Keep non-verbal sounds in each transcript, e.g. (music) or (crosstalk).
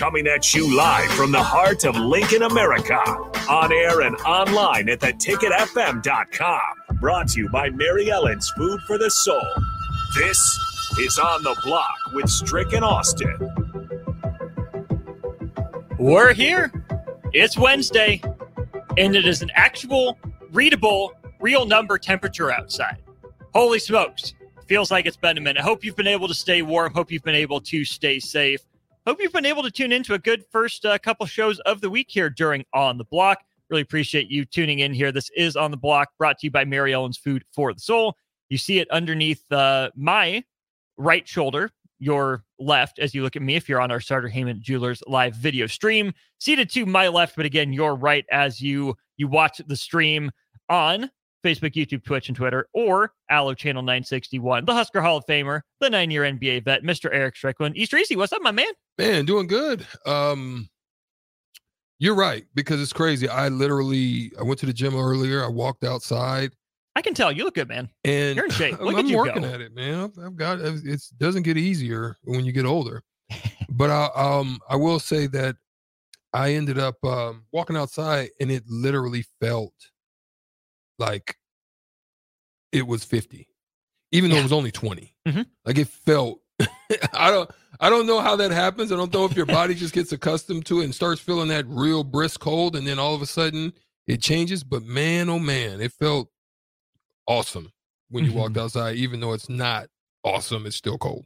Coming at you live from the heart of Lincoln, America. On air and online at theticketfm.com. Brought to you by Mary Ellen's Food for the Soul. This is On the Block with Strick and Austin. We're here. It's Wednesday, and it is an actual, readable, real number temperature outside. Holy smokes. Feels like it's been a minute. Hope you've been able to stay warm. Hope you've been able to stay safe. Hope you've been able to tune into a good first uh, couple shows of the week here during On the Block. Really appreciate you tuning in here. This is On the Block, brought to you by Mary Ellen's Food for the Soul. You see it underneath uh, my right shoulder, your left, as you look at me if you're on our Starter Heyman Jewelers live video stream. Seated to my left, but again, your right as you you watch the stream on Facebook, YouTube, Twitch, and Twitter, or Allo Channel 961, the Husker Hall of Famer, the nine year NBA vet, Mr. Eric Strickland. East Easy, what's up, my man? Man, doing good. Um, you're right because it's crazy. I literally I went to the gym earlier. I walked outside. I can tell you look good, man. And You're in shape. (laughs) Look I'm at you working go. at it, man. I've, I've got it doesn't get easier when you get older. but I um I will say that I ended up um walking outside and it literally felt like it was 50 even though it was only 20 Mhm. like it felt (laughs) i don't i don't know how that happens i don't know if your body just gets accustomed to it and starts feeling that real brisk cold and then all of a sudden it changes but man oh man it felt awesome when you walked outside even though it's not awesome it's still cold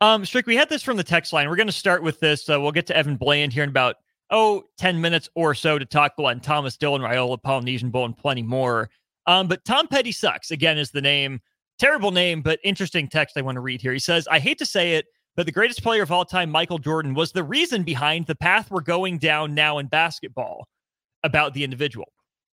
Um, Strick, we had this from the text line. We're going to start with this. Uh, we'll get to Evan Bland here in about, oh, 10 minutes or so to talk Glenn Thomas, Dylan Raiola, Polynesian Bowl, and plenty more. Um, but Tom Petty Sucks, again, is the name. Terrible name, but interesting text I want to read here. He says, I hate to say it, but the greatest player of all time, Michael Jordan, was the reason behind the path we're going down now in basketball about the individual.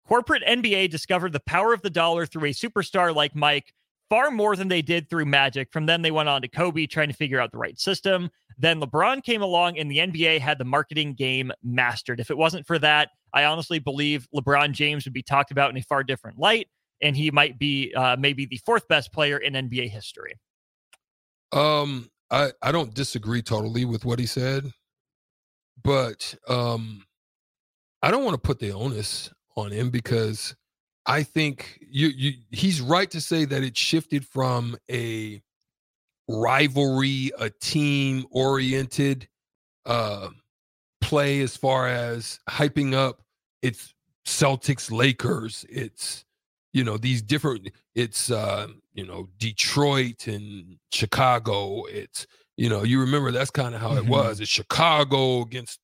Corporate NBA discovered the power of the dollar through a superstar like Mike far more than they did through Magic. From then, they went on to Kobe, trying to figure out the right system. Then LeBron came along, and the NBA had the marketing game mastered. If it wasn't for that, I honestly believe LeBron James would be talked about in a far different light, and he might be uh, maybe the fourth best player in NBA history. Um, I I don't disagree totally with what he said, but um, I don't want to put the onus on him because I think you you he's right to say that it shifted from a rivalry, a team oriented uh play as far as hyping up it's Celtics Lakers, it's you know these different it's uh you know Detroit and Chicago, it's you know you remember that's kind of how it Mhm. was. It's Chicago against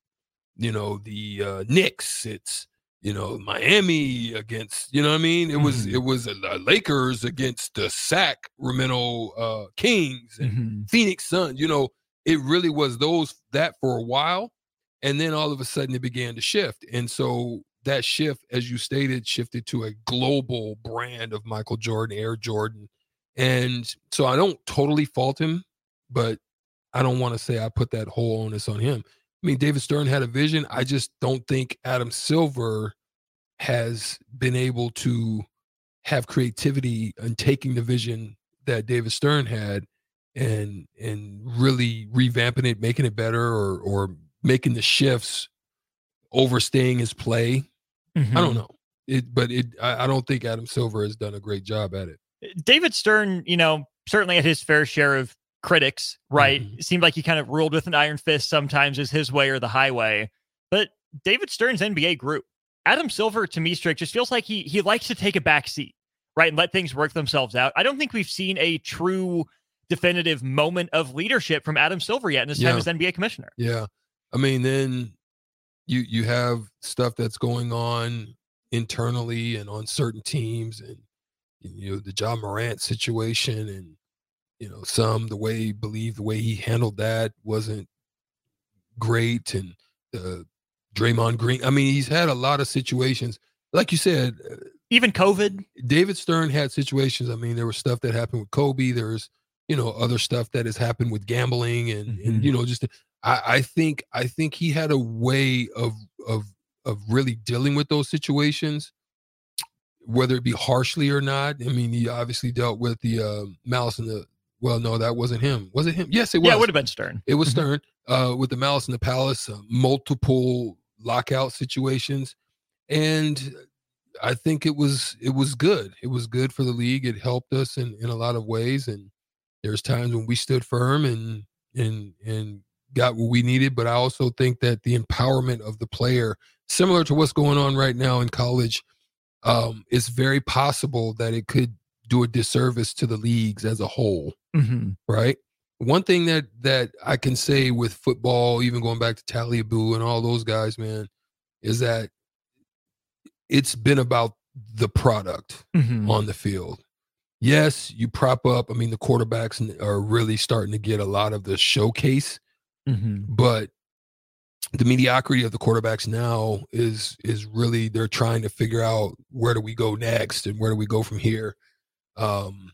you know the uh Knicks, it's you know Miami against you know what I mean. It was Mhm. it was uh, Lakers against the Sacramento uh Kings and Mm-hmm. Phoenix Suns. You know, it really was those that for a while, and then all of a sudden it began to shift, and so that shift, as you stated, shifted to a global brand of Michael Jordan, Air Jordan, and so I don't totally fault him, but I don't want to say I put that whole onus on him. I mean, David Stern had a vision. I just don't think Adam Silver has been able to have creativity in taking the vision that David Stern had and and really revamping it, making it better, or or making the shifts, overstaying his play. I Mm-hmm. don't know. It, but it. I, I don't think Adam Silver has done a great job at it. David Stern, you know, certainly had his fair share of critics, right? Mhm. It seemed like he kind of ruled with an iron fist sometimes as his way or the highway. But David Stern's NBA group, Adam Silver to me, Strick, just feels like he he likes to take a back seat, right, and let things work themselves out. I don't think we've seen a true definitive moment of leadership from Adam Silver yet in his Yeah. time as NBA commissioner. Yeah. I mean, then you you have stuff that's going on internally and on certain teams and you know the Ja Morant situation and you know some the way he believed the way he handled that wasn't great and uh Draymond Green. I mean, he's had a lot of situations. Like you said, uh, Even COVID. David Stern had situations. I mean, there was stuff that happened with Kobe. There's, you know, other stuff that has happened with gambling and Mhm. and you know, just I, I think I think he had a way of of of really dealing with those situations, whether it be harshly or not. I mean, he obviously dealt with the uh, malice in the. Well, no, that wasn't him. Was it him? Yes, it was. Yeah, it would have been Stern. It was Mhm. Stern uh, with the Malice in the Palace, uh, multiple lockout situations, and I think it was it was good. It was good for the league. It helped us in in a lot of ways, and there's times when we stood firm and and and got what we needed. But I also think that the empowerment of the player, similar to what's going on right now in college, um, it's very possible that it could do a disservice to the leagues as a whole Mhm. right? One thing that that I can say with football, even going back to Talia Boo and all those guys, man, is that it's been about the product Mhm. on the field. Yes, you prop up. I mean, the quarterbacks are really starting to get a lot of the showcase, Mhm. but the mediocrity of the quarterbacks now is is really they're trying to figure out where do we go next and where do we go from here. Um,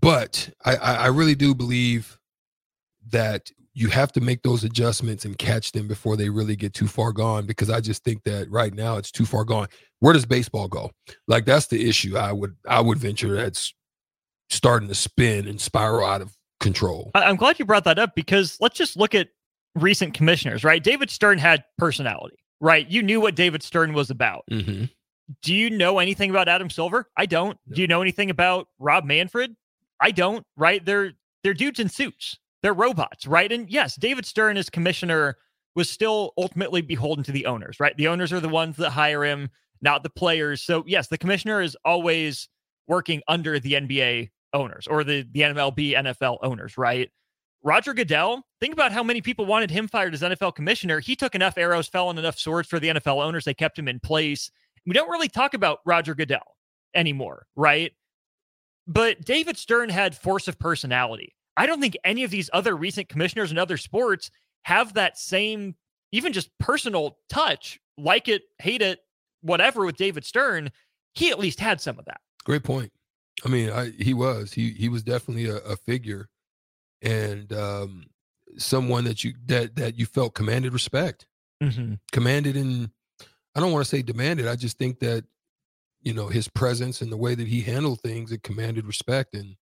But I, I really do believe that you have to make those adjustments and catch them before they really get too far gone because I just think that right now it's too far gone. Where does baseball go? Like that's the issue. I would I would venture that's starting to spin and spiral out of control. I'm glad you brought that up because let's just look at recent commissioners, right? David Stern had personality, right? You knew what David Stern was about. Mm-hmm. Do you know anything about Adam Silver? I don't. Do you know anything about Rob Manfred? I don't, right? They're they're dudes in suits. They're robots, right? And yes, David Stern as commissioner was still ultimately beholden to the owners, right? The owners are the ones that hire him, not the players. So yes, the commissioner is always working under the NBA owners or the the MLB NFL owners, right? Roger Goodell, think about how many people wanted him fired as NFL commissioner. He took enough arrows, fell on enough swords for the NFL owners. They kept him in place. We don't really talk about Roger Goodell anymore, right? But David Stern had force of personality. I don't think any of these other recent commissioners in other sports have that same, even just personal touch, like it, hate it, whatever with David Stern. He at least had some of that. Great point. I mean, I, he was he he was definitely a, a figure and um, someone that you that that you felt commanded respect. Mm-hmm. commanded and I don't want to say demanded. I just think that you know his presence and the way that he handled things it commanded respect and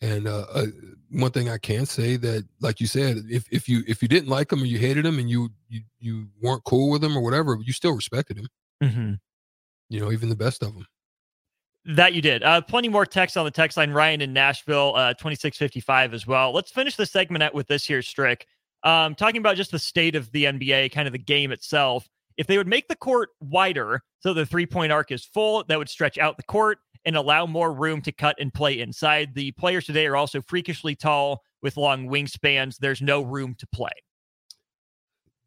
and uh, uh, one thing I can say that like you said if if you if you didn't like him or you hated him and you you you weren't cool with him or whatever you still respected him Mm-hmm. you know even the best of them That you did. Uh, plenty more text on the text line. Ryan in Nashville, uh, 2655 as well. Let's finish the segment out with this here, Strick. Um, talking about just the state of the NBA, kind of the game itself. If they would make the court wider so the three point arc is full, that would stretch out the court and allow more room to cut and play inside. The players today are also freakishly tall with long wingspans. There's no room to play.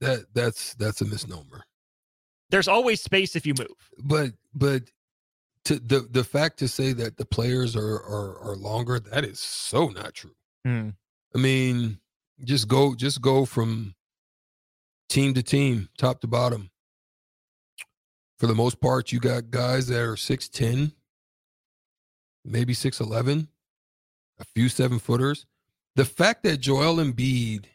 that that's that's a misnomer There's always space if you move. but but to the the fact to say that the players are are, are longer that is so not true Hmm. I mean, just go just go from team to team, top to bottom. For the most part, you got guys that are 6'10, maybe 6'11, a few seven footers. The fact that Joel Embiid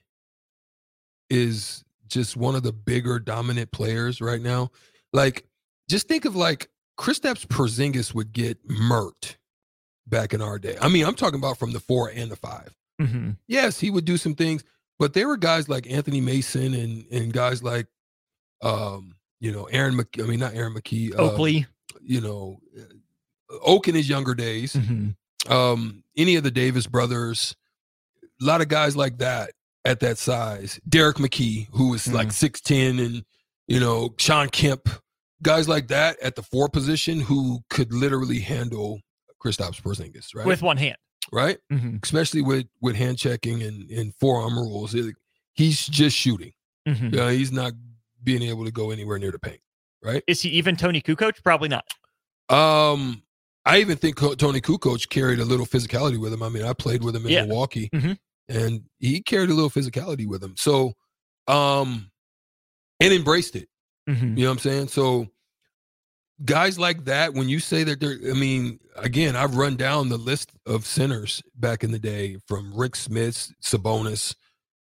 is just one of the bigger dominant players right now. Like, just think of like Kristaps Porzingis would get murked back in our day. I mean, I'm talking about from the four and the five. Mm-hmm. Yes, he would do some things, but there were guys like Anthony Mason and and guys like, um, you know, Aaron. Mc, I mean, not Aaron McKie. um, Oakley. you know, Oak in his younger days. Mm-hmm. Um, any of the Davis brothers, a lot of guys like that at that size. Derrick McKey, who was like six ten, and you know, Shawn Kemp, guys like that at the four position who could literally handle Kristaps Porzingis, right? With one hand. right, Mm-hmm. especially with with hand checking and and forearm rules. It- he's just shooting. Mm-hmm. Yeah, he's not being able to go anywhere near the paint, right? Is he even Toni Kukoc? Probably not. Um, I even think Toni Kukoc carried a little physicality with him. I mean, I played with him in Yeah. Milwaukee, Mhm. and he carried a little physicality with him. So, um, and embraced it. Mm-hmm. You know what I'm saying? So, guys like that, when you say that they're, I mean, again, I've run down the list of centers back in the day from Rik Smits, Sabonis,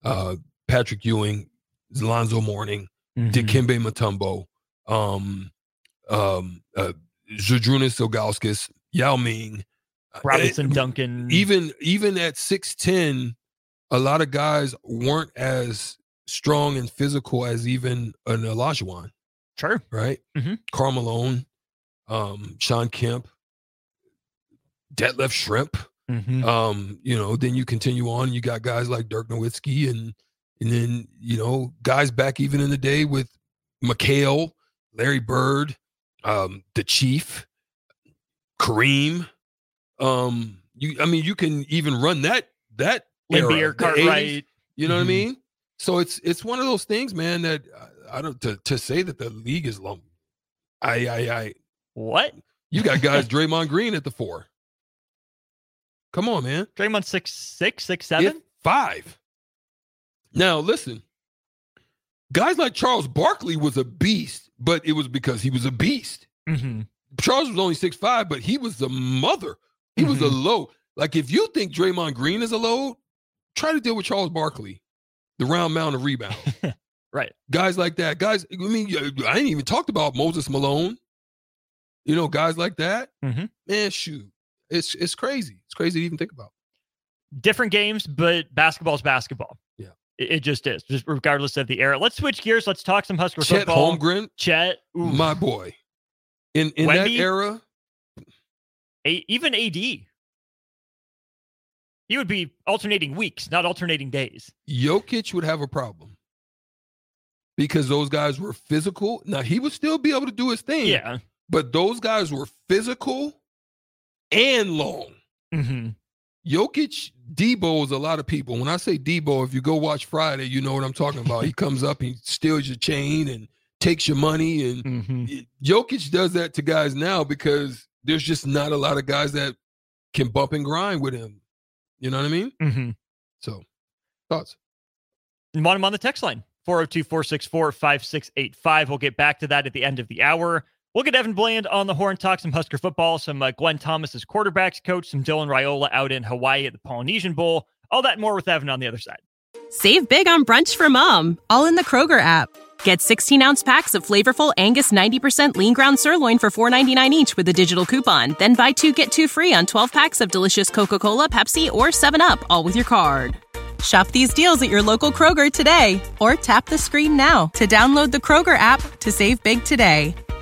uh, Patrick Ewing, Lonzo Mourning, Mm-hmm. Dikembe Mutombo, um, um, uh, Zydrunas Ilgauskas, Yao Ming, uh, Robinson, eh, Duncan. Even even at six ten, a lot of guys weren't as strong and physical as even an Olajuwon, sure. right? Mhm. Karl Malone, um, Shawn Kemp, Detlef Schrempf. Mm-hmm. Um, you know, then you continue on. You got guys like Dirk Nowitzki, and and then you know guys back even in the day with McHale, Larry Bird, um, the Chief, Kareem. Um, you, I mean, you can even run that that era, 80s, Cartwright. You know what I Mhm. mean? So it's it's one of those things, man. That I, I don't to to say that the league is long. I I I What? you got guys (laughs) Draymond Green at the four. Come on, man. Draymond six six six seven. If five. Now listen, guys like Charles Barkley was a beast, but it was because he was a beast. Mm-hmm. Charles was only six five, but he was a mother. He was a load. Like if you think Draymond Green is a load, try to deal with Charles Barkley, the round mound of rebound. (laughs) Right. Guys like that. Guys, I mean, I ain't even talked about Moses Malone. You know, guys like that. Mhm. Man, shoot, it's it's crazy. It's crazy to even think about. Different games, but basketball's basketball. It, it just is, just regardless of the era. Let's switch gears. Let's talk some Husker Chet football. Holmgren, Chet, ooh, my boy. In in Wemby? that era, A- even AD. He would be alternating weeks, not alternating days. Jokic would have a problem because those guys were physical. Now he would still be able to do his thing, Yeah. but those guys were physical and long. Mm-hmm. Jokic, Deebo is a lot of people. When I say Deebo, if you go watch Friday, you know what I'm talking about. he comes up, he steals your chain and takes your money. And Mm-hmm. Jokic does that to guys now because there's just not a lot of guys that can bump and grind with him. You know what I mean? Mm-hmm. So, thoughts? And want him on the text line 402 464 5685. We'll get back to that at the end of the hour. We'll get Evan Bland on the horn, talk some Husker football, some uh, Glenn Thomas's quarterbacks coach, some Dylan Raiola out in Hawaii at the Polynesian Bowl. All that more with Evan on the other side. Save big on brunch for mom, all in the Kroger app. Get 16 ounce packs of flavorful Angus 90% lean ground sirloin for $4.99 each with a digital coupon. Then buy two get two free on 12 packs of delicious Coca Cola, Pepsi, or 7UP, all with your card. Shop these deals at your local Kroger today or tap the screen now to download the Kroger app to save big today.